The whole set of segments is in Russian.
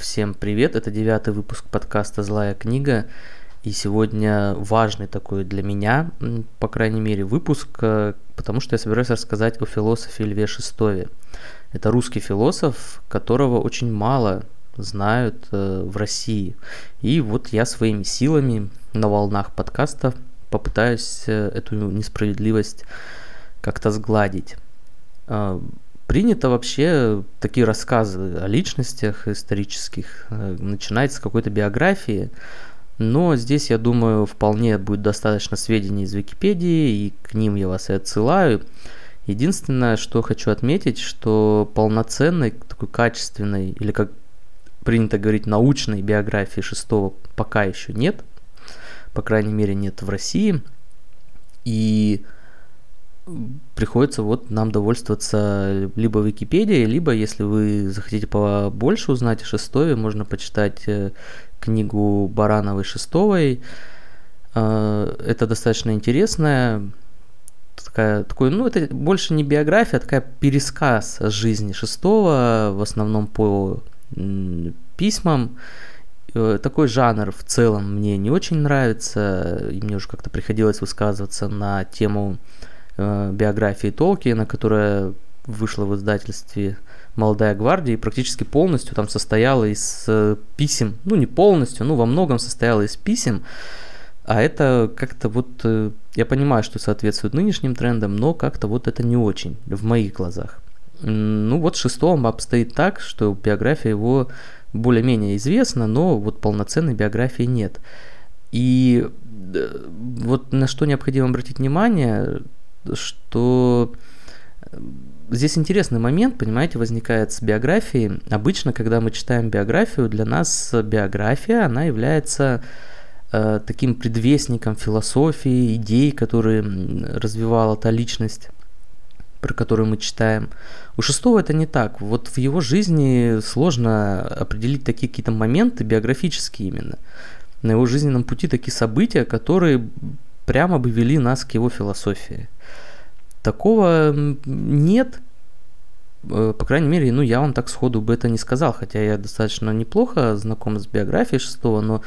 Всем привет, это девятый выпуск подкаста «Злая книга». И сегодня важный такой для меня, по крайней мере, выпуск, э, потому что я собираюсь рассказать о философе Льве Шестове. Это русский философ, которого очень мало знают э, в России. И вот я своими силами на волнах подкаста попытаюсь э, эту несправедливость как-то сгладить. Принято вообще такие рассказы о личностях исторических э, начинать с какой-то биографии, но здесь, я думаю, вполне будет достаточно сведений из Википедии, и к ним я вас и отсылаю. Единственное, что хочу отметить, что полноценной, такой качественной, или как принято говорить, научной биографии шестого пока еще нет. По крайней мере, нет в России. И приходится вот нам довольствоваться либо Википедией, либо, если вы захотите побольше узнать о Шестове, можно почитать э, книгу Барановой Шестовой. Э, это достаточно интересная такая, такой, ну, это больше не биография, а такая пересказ жизни Шестого, в основном по письмам. Э, такой жанр в целом мне не очень нравится, и мне уже как-то приходилось высказываться на тему биографии Толкиена, которая вышла в издательстве «Молодая гвардия» и практически полностью там состояла из э, писем, ну не полностью, ну во многом состояла из писем, а это как-то вот, э, я понимаю, что соответствует нынешним трендам, но как-то вот это не очень в моих глазах. Ну вот шестом обстоит так, что биография его более-менее известна, но вот полноценной биографии нет. И э, вот на что необходимо обратить внимание, что э, здесь интересный момент, понимаете, возникает с биографией. Обычно, когда мы читаем биографию, для нас биография, она является э, таким предвестником философии, идей, которые развивала та личность про которую мы читаем. У шестого это не так. Вот в его жизни сложно определить такие какие-то моменты биографические именно. На его жизненном пути такие события, которые прямо бы вели нас к его философии. Такого нет, э, по крайней мере, ну, я вам так сходу бы это не сказал, хотя я достаточно неплохо знаком с биографией шестого, но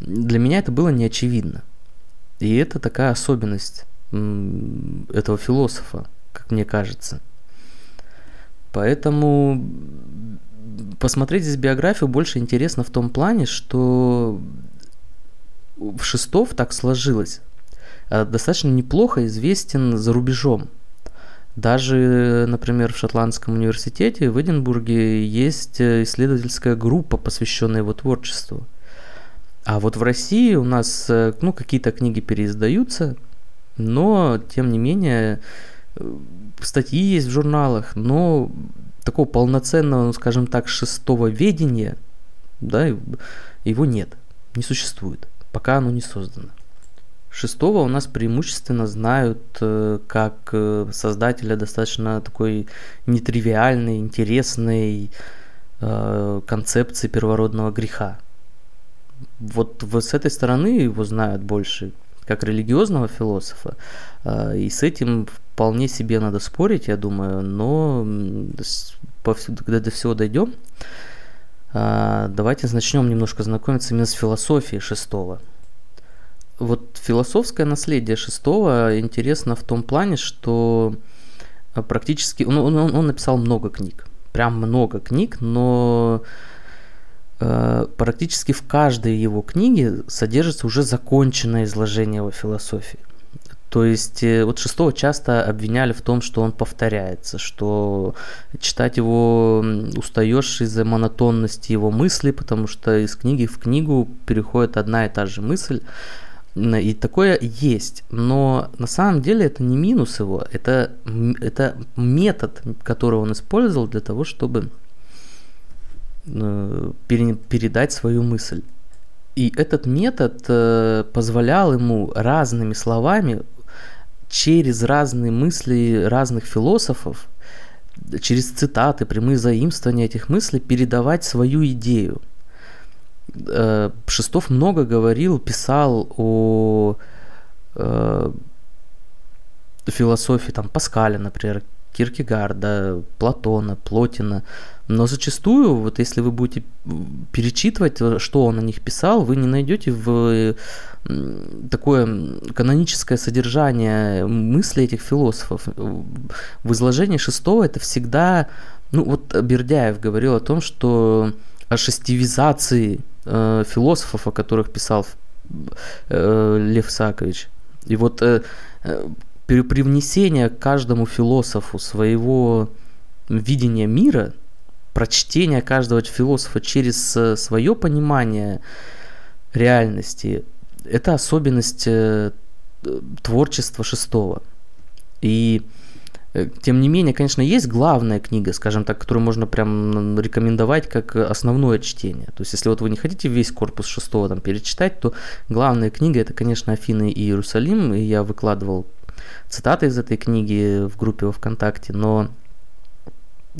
для меня это было не очевидно. И это такая особенность этого философа как мне кажется. Поэтому посмотреть здесь биографию больше интересно в том плане, что в Шестов так сложилось. А, достаточно неплохо известен за рубежом. Даже, например, в Шотландском университете в Эдинбурге есть исследовательская группа, посвященная его творчеству. А вот в России у нас ну, какие-то книги переиздаются, но, тем не менее, Э, статьи есть в журналах, но такого полноценного, ну, скажем так, шестого ведения, да, его нет, не существует, пока оно не создано. Шестого у нас преимущественно знают э, как э, создателя достаточно такой нетривиальной, интересной концепции первородного греха. Вот с этой стороны его знают больше как религиозного философа, и с этим вполне себе надо спорить, я думаю, но когда до всего дойдем, давайте начнем немножко знакомиться именно с философией шестого. Вот философское наследие шестого интересно в том плане, что практически он, он, он написал много книг, прям много книг, но э, практически в каждой его книге содержится уже законченное изложение его философии. То есть э, вот шестого часто обвиняли в том, что он повторяется, что читать его устаешь из-за монотонности его мысли, потому что из книги в книгу переходит одна и та же мысль. И такое есть, но на самом деле это не минус его, это, это метод, который он использовал для того, чтобы э, передать свою мысль. И этот метод э, позволял ему разными словами через разные мысли разных философов, через цитаты, прямые заимствования этих мыслей передавать свою идею. Э, Шестов много говорил, писал о э, философии там Паскаля, например, Киркегарда, Платона, Плотина. Но зачастую, вот если вы будете перечитывать, что он о них писал, вы не найдете в такое каноническое содержание мысли этих философов. В изложении шестого это всегда, ну вот Бердяев говорил о том, что о шестивизации э, философов, о которых писал э, Лев Сакович. И вот э, э привнесение каждому философу своего видения мира, прочтение каждого философа через э, свое понимание реальности, это особенность э, творчества шестого. И тем не менее, конечно, есть главная книга, скажем так, которую можно прям рекомендовать как основное чтение. То есть, если вот вы не хотите весь корпус шестого там перечитать, то главная книга это, конечно, Афины и Иерусалим. И я выкладывал цитаты из этой книги в группе во ВКонтакте, но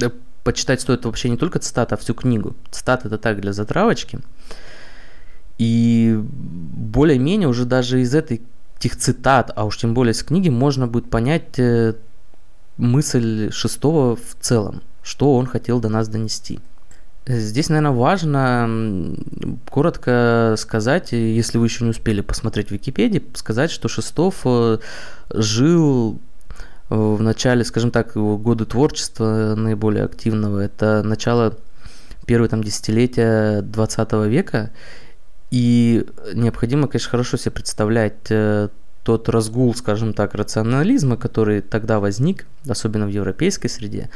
э, почитать стоит вообще не только цитаты, а всю книгу. Цитаты это так для затравочки. И более-менее уже даже из этой этих цитат, а уж тем более из книги, можно будет понять э, мысль шестого в целом, что он хотел до нас донести. Здесь, наверное, важно коротко сказать, если вы еще не успели посмотреть в Википедии, сказать, что Шестов э, жил в начале, скажем так, его годы творчества наиболее активного. Это начало первого там десятилетия 20 века, и необходимо, конечно, хорошо себе представлять э, тот разгул, скажем так, рационализма, который тогда возник, особенно в европейской среде,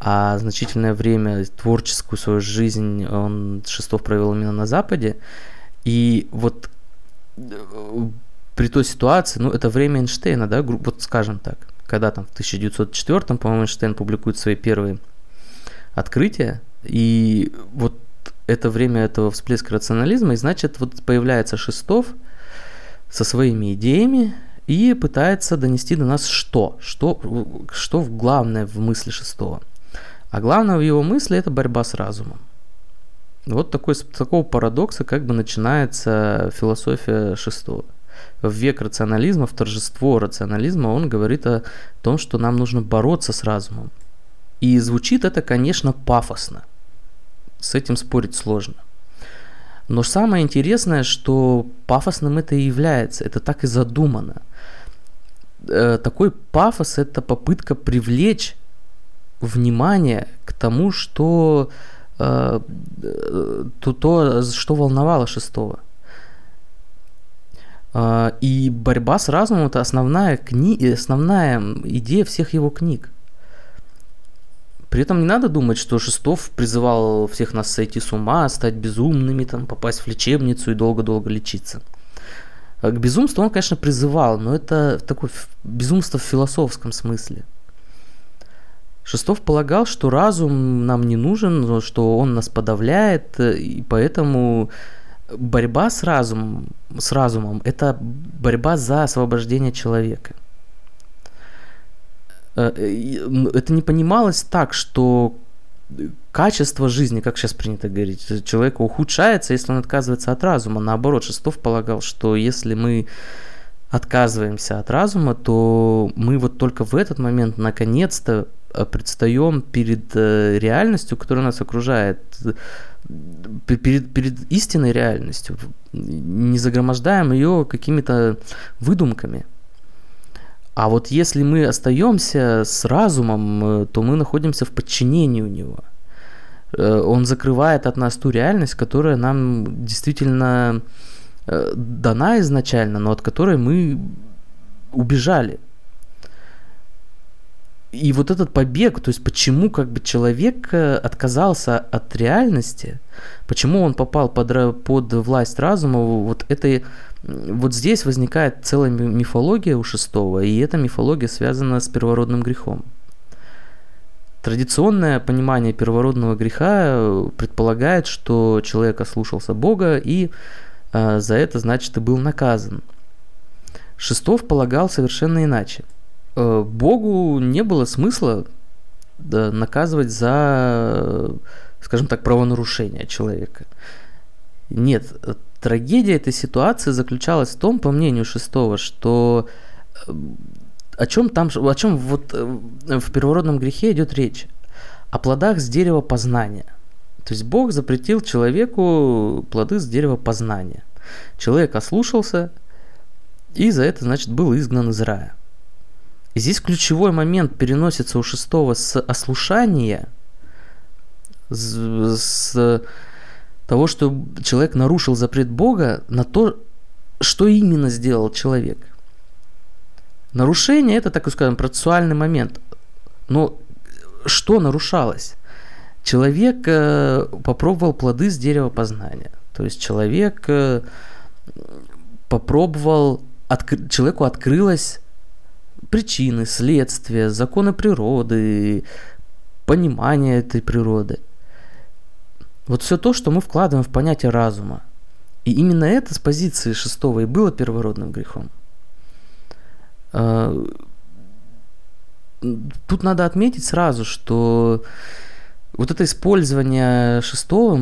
а значительное время, творческую свою жизнь он Шестов провел именно на Западе. И вот э, при той ситуации, ну, это время Эйнштейна, да, вот скажем так, когда там в 1904, по-моему, Эйнштейн публикует свои первые открытия, и вот это время этого всплеска рационализма, и значит, вот появляется Шестов со своими идеями и пытается донести до нас что? Что, что главное в мысли Шестого? А главное в его мысли это борьба с разумом. Вот такой, такого парадокса как бы начинается философия Шестого. В век рационализма, в торжество рационализма он говорит о том, что нам нужно бороться с разумом. И звучит это, конечно, пафосно. С этим спорить сложно. Но самое интересное, что пафосным это и является, это так и задумано. Э, такой пафос – это попытка привлечь внимание к тому, что э, то, то, что волновало шестого. Э, и борьба с разумом это основная, кни... основная идея всех его книг. При этом не надо думать, что Шестов призывал всех нас сойти с ума, стать безумными, там, попасть в лечебницу и долго-долго лечиться. К безумству он, конечно, призывал, но это такое безумство в философском смысле. Шестов полагал, что разум нам не нужен, что он нас подавляет, и поэтому борьба с разумом, с разумом – это борьба за освобождение человека. Э, это не понималось так, что качество жизни, как сейчас принято говорить, человека ухудшается, если он отказывается от разума. Наоборот, Шестов полагал, что если мы отказываемся от разума, то мы вот только в этот момент наконец-то э, предстаем перед э, реальностью, которая нас окружает, перед, перед истинной реальностью, не загромождаем ее какими-то выдумками. А вот если мы остаемся с разумом, э, то мы находимся в подчинении у него. Э, он закрывает от нас ту реальность, которая нам действительно э, дана изначально, но от которой мы убежали. И вот этот побег, то есть почему как бы человек отказался от реальности, почему он попал под, под власть разума, вот это вот здесь возникает целая мифология у шестого, и эта мифология связана с первородным грехом. Традиционное понимание первородного греха э, предполагает, что человек ослушался Бога и э, за это, значит, и был наказан. Шестов полагал совершенно иначе. Э, Богу не было смысла да, наказывать за, скажем так, правонарушение человека. Нет, трагедия этой ситуации заключалась в том, по мнению шестого, что э, о чем там, о чем вот э, в первородном грехе идет речь? О плодах с дерева познания. То есть Бог запретил человеку плоды с дерева познания. Человек ослушался, и за это, значит, был изгнан из рая. И здесь ключевой момент переносится у шестого с ослушания, с, с того, что человек нарушил запрет Бога, на то, что именно сделал человек. Нарушение – это, так скажем, процессуальный момент. Но что нарушалось? Человек э, попробовал плоды с дерева познания. То есть человек э, попробовал, откр- человеку открылось причины, следствия, законы природы, понимание этой природы. Вот все то, что мы вкладываем в понятие разума. И именно это с позиции шестого и было первородным грехом. А, тут надо отметить сразу, что вот это использование шестого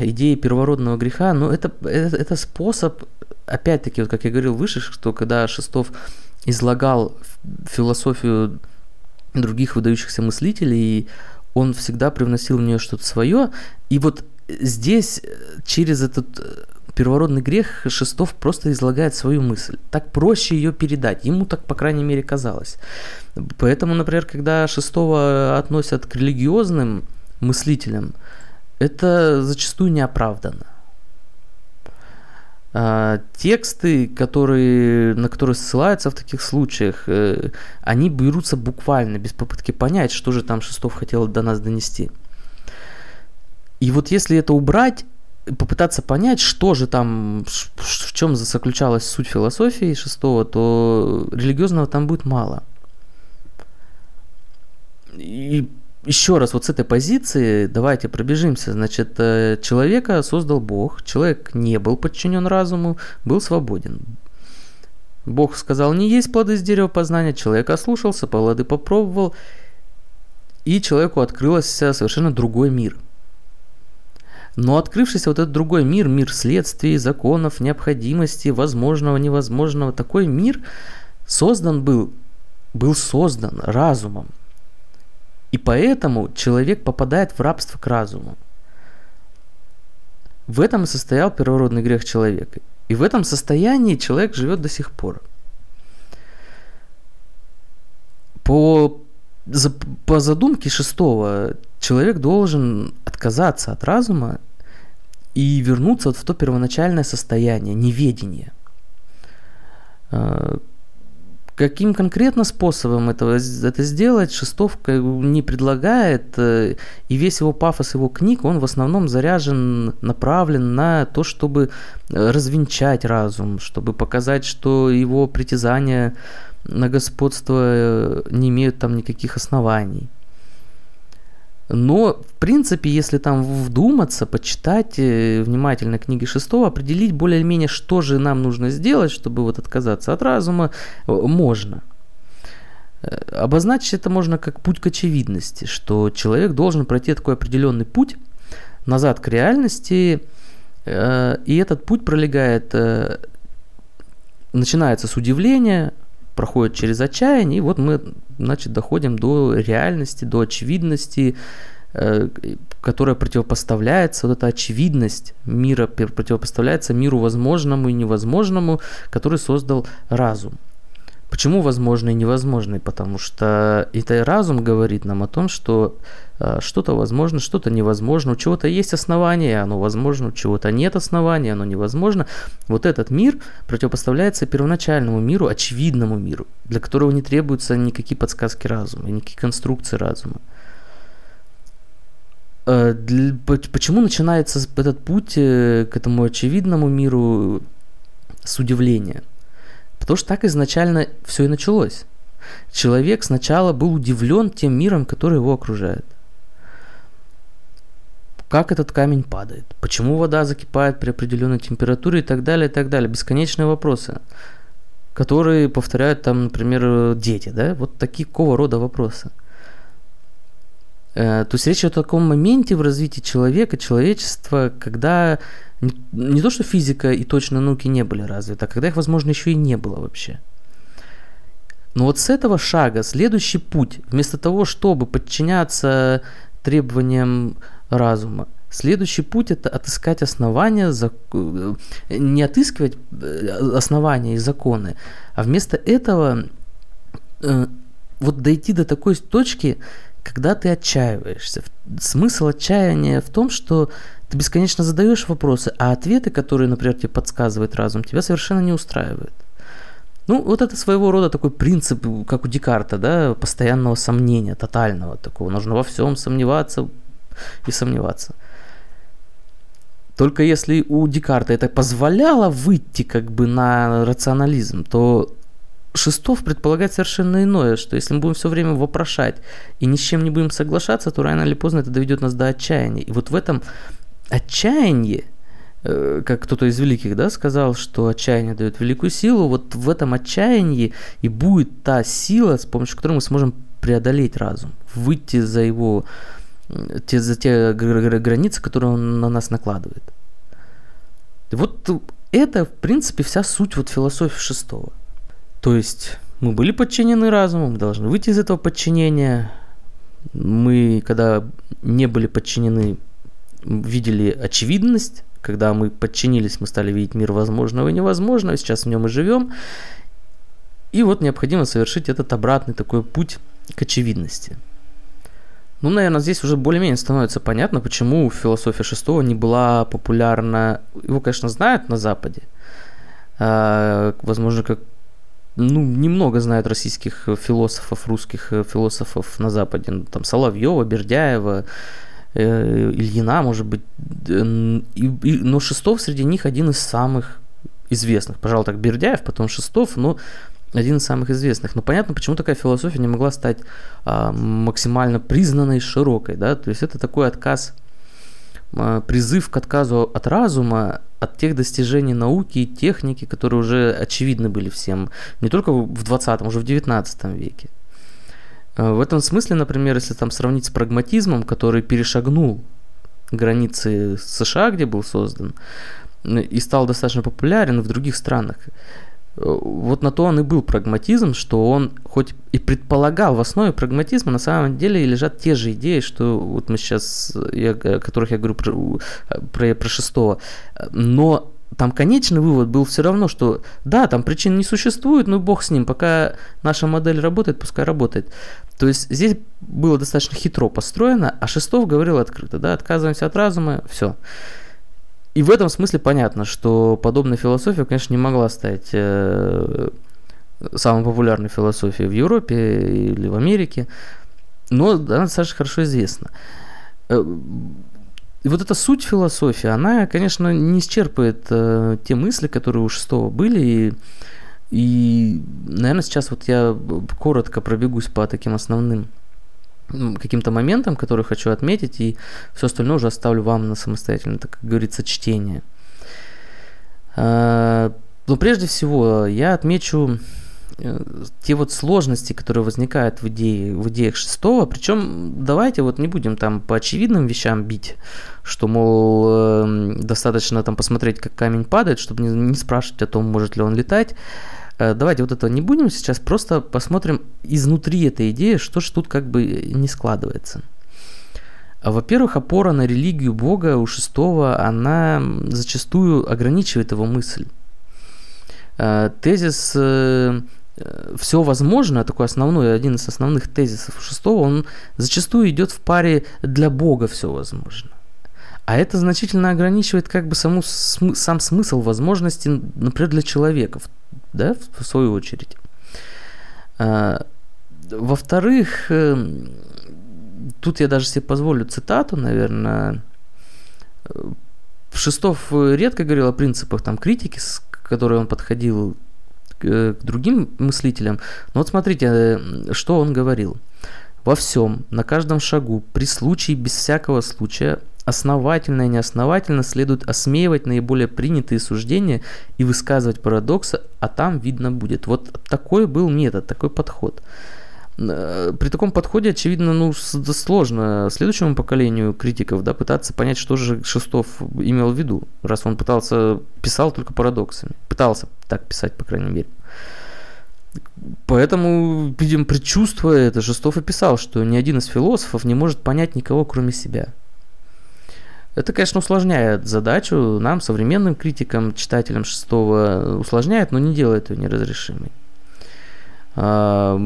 идеи первородного греха, ну это, это, это способ, опять-таки, вот как я говорил выше, что когда Шестов излагал философию других выдающихся мыслителей, он всегда привносил в нее что-то свое. И вот здесь через этот э, первородный грех Шестов просто излагает свою мысль. Так проще ее передать. Ему так, по крайней мере, казалось. Поэтому, например, когда Шестого относят к религиозным мыслителям, это зачастую неоправданно. А, тексты, которые, на которые ссылаются в таких случаях, э, они берутся буквально, без попытки понять, что же там Шестов хотел до нас донести. И вот если это убрать, попытаться понять, что же там, в чем заключалась суть философии Шестого, то религиозного там будет мало. И еще раз, вот с этой позиции давайте пробежимся. Значит, э, человека создал Бог, человек не был подчинен разуму, был свободен. Бог сказал, не есть плоды с дерева познания, человек ослушался, плоды попробовал, и человеку открылся совершенно другой мир. Но открывшийся вот этот другой мир, мир следствий, законов, необходимости, возможного, невозможного, такой мир создан был, был создан разумом. И поэтому человек попадает в рабство к разуму. В этом и состоял первородный грех человека. И в этом состоянии человек живет до сих пор. По, за, по задумке шестого, человек должен отказаться от разума и вернуться вот в то первоначальное состояние, неведения. Каким конкретно способом этого, это сделать, Шестов не предлагает, э, и весь его пафос его книг, он в основном заряжен, направлен на то, чтобы э, развенчать разум, чтобы показать, что его притязания на господство э, не имеют там никаких оснований. Но, в принципе, если там вдуматься, почитать э, внимательно книги шестого, определить более-менее, что же нам нужно сделать, чтобы вот отказаться от разума, э, можно. Э, обозначить это можно как путь к очевидности, что человек должен пройти такой определенный путь назад к реальности, и этот путь пролегает, начинается с удивления, проходит через отчаяние, и вот мы, значит, доходим до реальности, до очевидности, э, которая противопоставляется, вот эта очевидность мира противопоставляется миру возможному и невозможному, который создал разум. Почему возможно и невозможно? Потому что это разум говорит нам о том, что э, что-то возможно, что-то невозможно, у чего-то есть основания, оно возможно, у чего-то нет основания, оно невозможно. Вот этот мир противопоставляется первоначальному миру, очевидному миру, для которого не требуются никакие подсказки разума, никакие конструкции разума. Э, почему начинается этот путь э, к этому очевидному миру с удивления? Потому что так изначально все и началось. Человек сначала был удивлен тем миром, который его окружает. Как этот камень падает? Почему вода закипает при определенной температуре и так далее, и так далее. Бесконечные вопросы, которые повторяют там, например, дети, да? Вот такого рода вопросы. Э, то есть речь о таком моменте в развитии человека, человечества, когда не то, что физика и точно науки не были развиты, а когда их, возможно, еще и не было вообще. Но вот с этого шага следующий путь, вместо того, чтобы подчиняться требованиям разума, следующий путь это отыскать основания, э, не отыскивать э, основания и законы, а вместо этого вот дойти до такой точки, когда ты отчаиваешься. Смысл отчаяния в том, что ты бесконечно задаешь вопросы, а ответы, которые, например, тебе подсказывает разум, тебя совершенно не устраивают. Ну, вот это своего рода такой принцип, как у Декарта, да, постоянного сомнения, тотального такого. Нужно во всем сомневаться и сомневаться. Только если у Декарта это позволяло выйти как бы на рационализм, то Шестов предполагает совершенно иное, что если мы будем все время вопрошать и ни с чем не будем соглашаться, то рано или поздно это доведет нас до отчаяния. И вот в этом отчаянии, э, как кто-то из великих да, сказал, что отчаяние дает великую силу, вот в этом отчаянии и будет та сила, с помощью которой мы сможем преодолеть разум, выйти за его, те, за те границы, которые он на нас накладывает. Вот это, в принципе, вся суть вот философии шестого – то есть мы были подчинены разуму, мы должны выйти из этого подчинения. Мы, когда не были подчинены, видели очевидность. Когда мы подчинились, мы стали видеть мир возможного и невозможного. Сейчас в нем и живем. И вот необходимо совершить этот обратный такой путь к очевидности. Ну, наверное, здесь уже более-менее становится понятно, почему философия шестого не была популярна. Его, конечно, знают на Западе. А, возможно, как ну, немного знают российских философов, русских э, философов на Западе. Ну, там Соловьева, Бердяева, э, Ильина, может быть. Э, но Шестов среди них один из самых известных. Пожалуй, так Бердяев, потом Шестов, но один из самых известных. Но понятно, почему такая философия не могла стать а, максимально признанной, широкой. Да? То есть это такой отказ призыв к отказу от разума, от тех достижений науки и техники, которые уже очевидны были всем, не только в 20-м, уже в 19 веке. А, в этом смысле, например, если там сравнить с прагматизмом, который перешагнул границы США, где был создан, и стал достаточно популярен в других странах, вот на то он и был прагматизм, что он хоть и предполагал в основе прагматизма, на самом деле лежат те же идеи, что вот мы сейчас, я, о которых я говорю про, про, про шестого, но там конечный вывод был все равно, что да, там причин не существует, но бог с ним, пока наша модель работает, пускай работает. То есть здесь было достаточно хитро построено, а Шестов говорил открыто, да, отказываемся от разума, все. И в этом смысле понятно, что подобная философия, конечно, не могла стать э, самой популярной философией в Европе или в Америке, но она достаточно хорошо известна. Э, и вот эта суть философии, она, конечно, не исчерпывает э, те мысли, которые у шестого были. И, и, наверное, сейчас вот я коротко пробегусь по таким основным каким-то моментам, которые хочу отметить, и все остальное уже оставлю вам на самостоятельное, так как говорится, чтение. А, но прежде всего я отмечу э, те вот сложности, которые возникают в, идее, в идеях шестого, причем давайте вот не будем там по очевидным вещам бить, что, мол, эм, достаточно там посмотреть, как камень падает, чтобы не, спрашивать о том, может ли он летать, давайте вот этого не будем сейчас, просто посмотрим изнутри этой идеи, что же тут как бы не складывается. Во-первых, опора на религию Бога у шестого, она зачастую ограничивает его мысль. Э, тезис э, все возможно, такой основной, один из основных тезисов шестого, он зачастую идет в паре для Бога все возможно. А это значительно ограничивает как бы саму, сам смысл возможности, например, для человека, да, в свою очередь. А, во-вторых, эм, тут я даже себе позволю цитату, наверное. Шестов редко говорил о принципах там критики, с которой он подходил к, к другим мыслителям. Но вот смотрите, э, что он говорил. Во всем, на каждом шагу, при случае, без всякого случая, основательно и неосновательно следует осмеивать наиболее принятые суждения и высказывать парадоксы, а там видно будет. Вот такой был метод, такой подход. Э, при таком подходе, очевидно, ну, сложно следующему поколению критиков да, пытаться понять, что же Шестов имел в виду, раз он пытался, писал только парадоксами. Пытался так писать, по крайней мере. Поэтому, видимо, предчувствуя это, Жестов описал, что ни один из философов не может понять никого, кроме себя. Это, конечно, усложняет задачу нам, современным критикам, читателям шестого, усложняет, но не делает ее неразрешимой. А,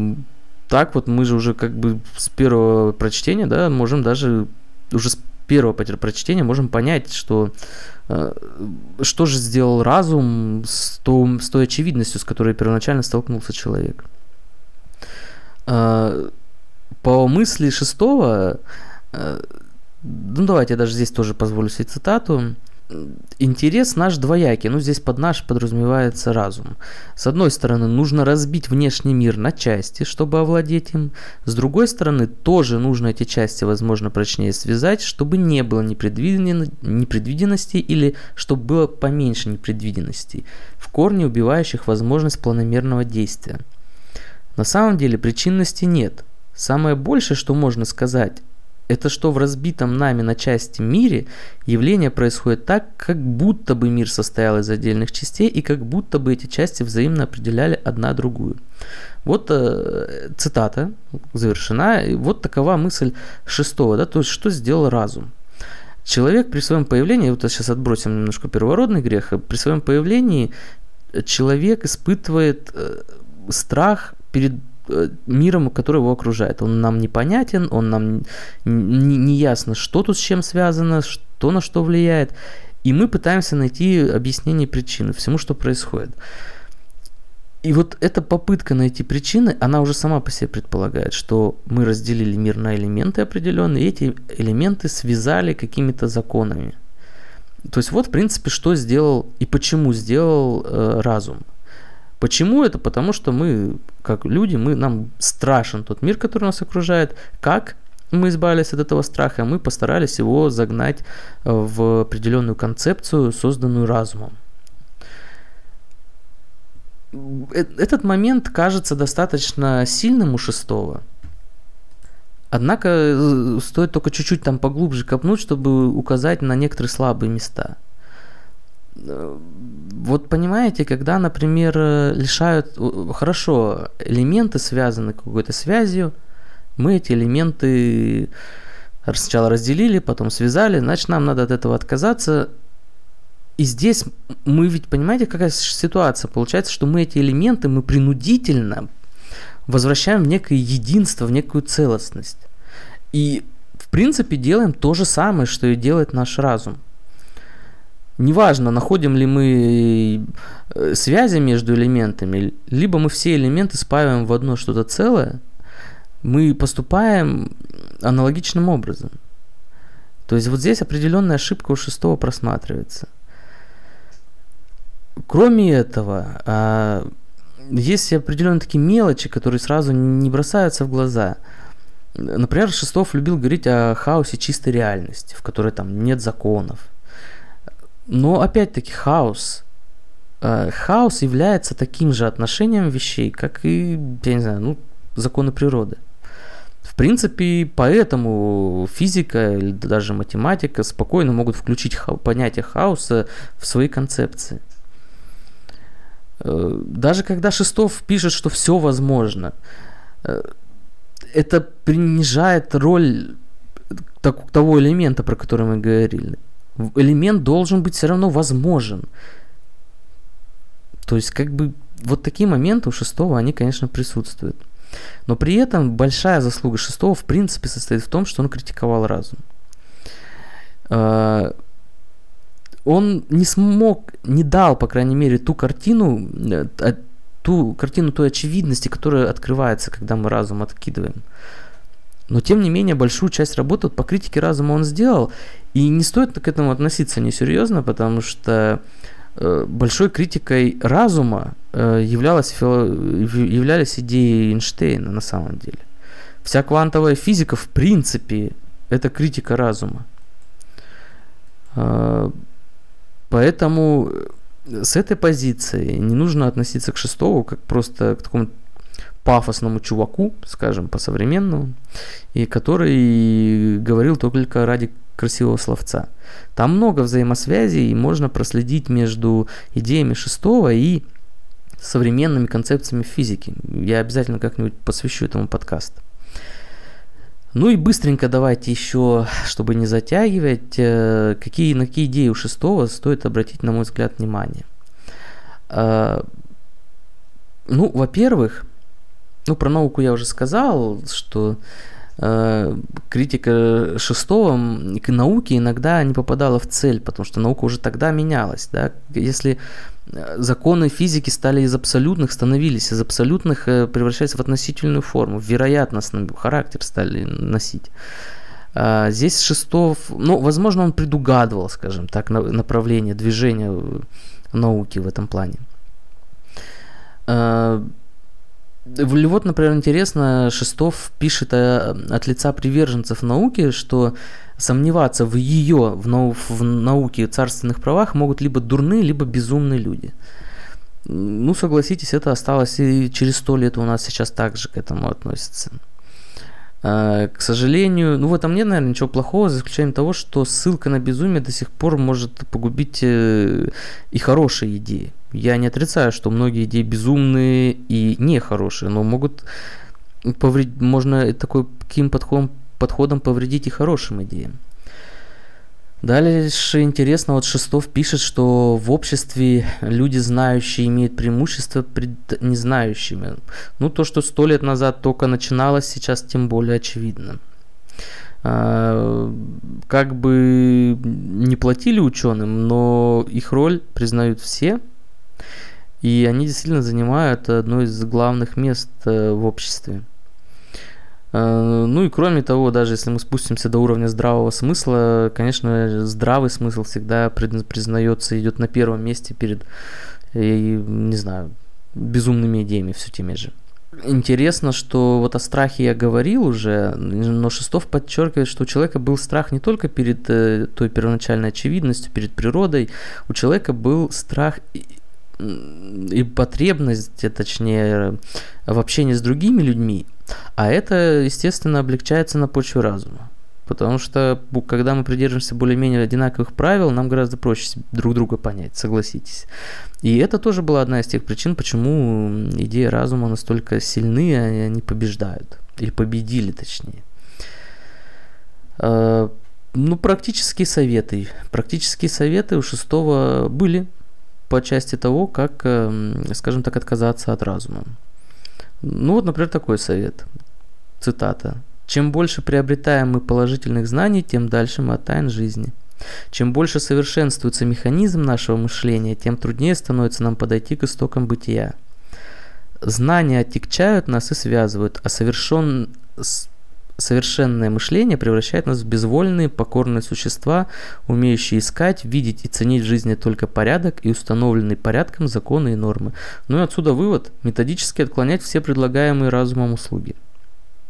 так вот мы же уже как бы с первого прочтения, да, можем даже уже с первого прочтения можем понять, что э, что же сделал разум с, то, с той очевидностью, с которой первоначально столкнулся человек. Э, по мысли шестого, ну давайте я даже здесь тоже позволю себе цитату, интерес наш двоякий, ну здесь под наш подразумевается разум. С одной стороны, нужно разбить внешний мир на части, чтобы овладеть им. С другой стороны, тоже нужно эти части, возможно, прочнее связать, чтобы не было непредвиденности или чтобы было поменьше непредвиденностей, в корне убивающих возможность планомерного действия. На самом деле причинности нет. Самое большее, что можно сказать, это что в разбитом нами на части мире явление происходит так, как будто бы мир состоял из отдельных частей и как будто бы эти части взаимно определяли одна другую. Вот э, цитата завершена. Вот такова мысль шестого, да, то есть что сделал разум. Человек при своем появлении, вот сейчас отбросим немножко первородный грех, при своем появлении человек испытывает э, страх перед миром, который его окружает. Он нам непонятен, он нам не ясно, что тут с чем связано, что на что влияет. И мы пытаемся найти объяснение причины всему, что происходит. И вот эта попытка найти причины, она уже сама по себе предполагает, что мы разделили мир на элементы определенные, и эти элементы связали какими-то законами. То есть вот, в принципе, что сделал и почему сделал э, разум. Почему это? Потому что мы, как люди, мы, нам страшен тот мир, который нас окружает. Как мы избавились от этого страха? Мы постарались его загнать э, в определенную концепцию, созданную разумом. Э, этот момент кажется достаточно сильным у шестого. Однако э, стоит только чуть-чуть там поглубже копнуть, чтобы указать на некоторые слабые места – вот понимаете, когда, например, лишают, хорошо, элементы связаны какой-то связью, мы эти элементы сначала разделили, потом связали, значит, нам надо от этого отказаться. И здесь мы ведь, понимаете, какая ситуация? Получается, что мы эти элементы, мы принудительно возвращаем в некое единство, в некую целостность. И, в принципе, делаем то же самое, что и делает наш разум неважно, находим ли мы э, связи между элементами, либо мы все элементы спаиваем в одно что-то целое, мы поступаем аналогичным образом. То есть вот здесь определенная ошибка у шестого просматривается. Кроме этого, а, есть определенные такие мелочи, которые сразу не бросаются в глаза. Например, Шестов любил говорить о хаосе чистой реальности, в которой там нет законов, но опять-таки хаос. Э, хаос является таким же отношением вещей, как и, я не знаю, ну, законы природы. В принципе, поэтому физика или даже математика спокойно могут включить ха- понятие хаоса в свои концепции. Э, даже когда Шестов пишет, что все возможно, э, это принижает роль того элемента, про который мы говорили элемент должен быть все равно возможен. То есть, как бы, вот такие моменты у шестого, они, конечно, присутствуют. Но при этом большая заслуга шестого, в принципе, состоит в том, что он критиковал разум. А, он не смог, не дал, по крайней мере, ту картину, э, ту картину той очевидности, которая открывается, когда мы разум откидываем. Но тем не менее большую часть работы по критике разума он сделал. И не стоит к этому относиться несерьезно, потому что э, большой критикой разума э, являлась, являлись идеи Эйнштейна на самом деле. Вся квантовая физика в принципе это критика разума. Э, поэтому с этой позиции не нужно относиться к шестому как просто к такому пафосному чуваку, скажем, по-современному, и который говорил только ради красивого словца. Там много взаимосвязей, и можно проследить между идеями шестого и современными концепциями физики. Я обязательно как-нибудь посвящу этому подкаст. Ну и быстренько давайте еще, чтобы не затягивать, э, какие, на какие идеи у шестого стоит обратить, на мой взгляд, внимание. А, ну, во-первых, ну, про науку я уже сказал, что э, критика шестого к науке иногда не попадала в цель, потому что наука уже тогда менялась. Да? Если э, законы физики стали из абсолютных, становились из абсолютных, э, превращаясь в относительную форму, в вероятностный характер стали носить. А здесь Шестов, ну, возможно, он предугадывал, скажем так, направление движения науки в этом плане. Вот, например, интересно, Шестов пишет о, от лица приверженцев науки, что сомневаться в ее, в, нау, в науке царственных правах могут либо дурные, либо безумные люди. Ну, согласитесь, это осталось и через сто лет у нас сейчас также к этому относится. А, к сожалению, ну в этом нет, наверное, ничего плохого, за исключением того, что ссылка на безумие до сих пор может погубить э, и хорошие идеи. Я не отрицаю, что многие идеи безумные и нехорошие, но могут повредить, можно такой, таким подходом, подходом повредить и хорошим идеям. Дальше интересно, вот Шестов пишет, что в обществе люди знающие имеют преимущество пред незнающими. Ну, то, что сто лет назад только начиналось, сейчас тем более очевидно. А, как бы не платили ученым, но их роль признают все, и они действительно занимают одно из главных мест э, в обществе. Э, ну и кроме того, даже если мы спустимся до уровня здравого смысла, конечно, здравый смысл всегда признается, идет на первом месте перед, не знаю, безумными идеями все теми же. Интересно, что вот о страхе я говорил уже, но Шестов подчеркивает, что у человека был страх не только перед э, той первоначальной очевидностью, перед природой, у человека был страх и потребность, точнее, в общении с другими людьми, а это, естественно, облегчается на почве разума. Потому что, когда мы придерживаемся более-менее одинаковых правил, нам гораздо проще друг друга понять, согласитесь. И это тоже была одна из тех причин, почему идеи разума настолько сильны, и они побеждают. Или победили, точнее. А, ну, практические советы. Практические советы у шестого были по части того, как, эм, скажем так, отказаться от разума. Ну вот, например, такой совет. Цитата. «Чем больше приобретаем мы положительных знаний, тем дальше мы от тайн жизни. Чем больше совершенствуется механизм нашего мышления, тем труднее становится нам подойти к истокам бытия. Знания отягчают нас и связывают, а совершен совершенное мышление превращает нас в безвольные, покорные существа, умеющие искать, видеть и ценить в жизни только порядок и установленный порядком законы и нормы. Ну и отсюда вывод – методически отклонять все предлагаемые разумом услуги.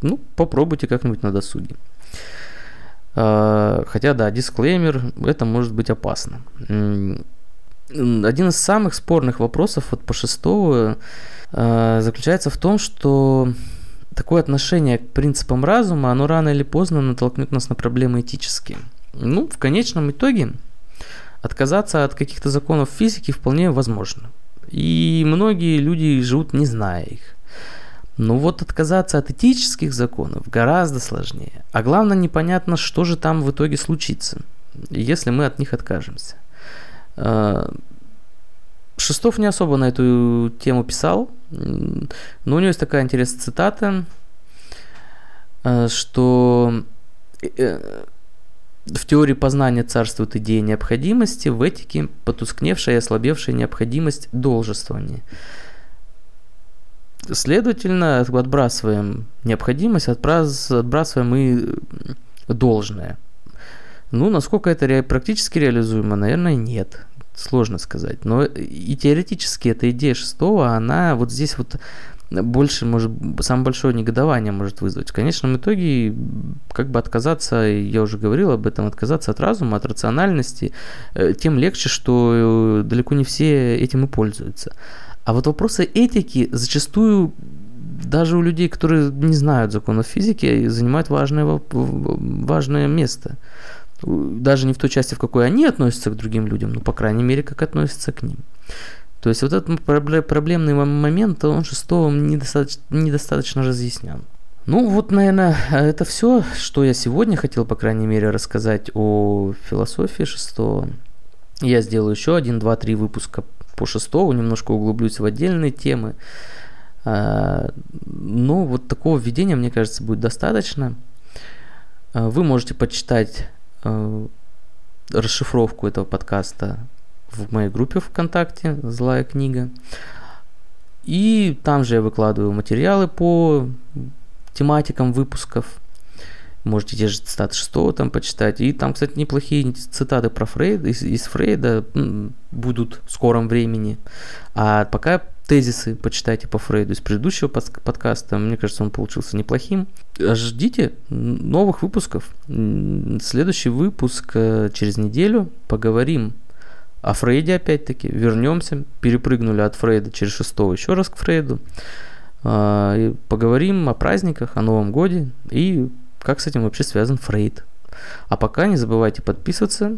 Ну, попробуйте как-нибудь на досуге. А, хотя, да, дисклеймер, это может быть опасно. Один из самых спорных вопросов вот по шестого а, заключается в том, что такое отношение к принципам разума, оно рано или поздно натолкнет нас на проблемы этические. Ну, в конечном итоге, отказаться от каких-то законов физики вполне возможно. И многие люди живут не зная их. Но вот отказаться от этических законов гораздо сложнее. А главное, непонятно, что же там в итоге случится, если мы от них откажемся. Шестов не особо на эту тему писал, но у него есть такая интересная цитата, э, что э, в теории познания царствует идея необходимости, в этике потускневшая и ослабевшая необходимость должествования. Следовательно, отбрасываем необходимость, отбрасываем и должное. Ну, насколько это практически реализуемо, наверное, нет сложно сказать. Но и теоретически эта идея шестого, она вот здесь вот больше, может, самое большое негодование может вызвать. В конечном итоге, как бы отказаться, я уже говорил об этом, отказаться от разума, от рациональности, э, тем легче, что э, далеко не все этим и пользуются. А вот вопросы этики зачастую даже у людей, которые не знают законов физики, занимают важное, важное место даже не в той части, в какой они относятся к другим людям, но, по крайней мере, как относятся к ним. То есть вот этот проблемный момент, он шестого недостаточно, недостаточно разъяснян. Ну вот, наверное, это все, что я сегодня хотел, по крайней мере, рассказать о философии шестого. Я сделаю еще один, два, три выпуска по шестого, немножко углублюсь в отдельные темы. А, но вот такого введения, мне кажется, будет достаточно. А, вы можете почитать а, расшифровку этого подкаста в моей группе ВКонтакте «Злая книга». И там же я выкладываю материалы по тематикам выпусков. Можете те же цитаты шестого там почитать. И там, кстати, неплохие цитаты про Фрейда, из, из Фрейда будут в скором времени. А пока тезисы почитайте по Фрейду из предыдущего подкаста. Мне кажется, он получился неплохим. Ждите новых выпусков. Следующий выпуск э, через неделю. Поговорим о Фрейде опять-таки. Вернемся. Перепрыгнули от Фрейда через шестого еще раз к Фрейду. А, поговорим о праздниках, о Новом Годе и как с этим вообще связан Фрейд. А пока не забывайте подписываться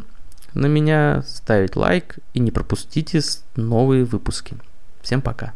на меня, ставить лайк и не пропустите новые выпуски. Всем пока.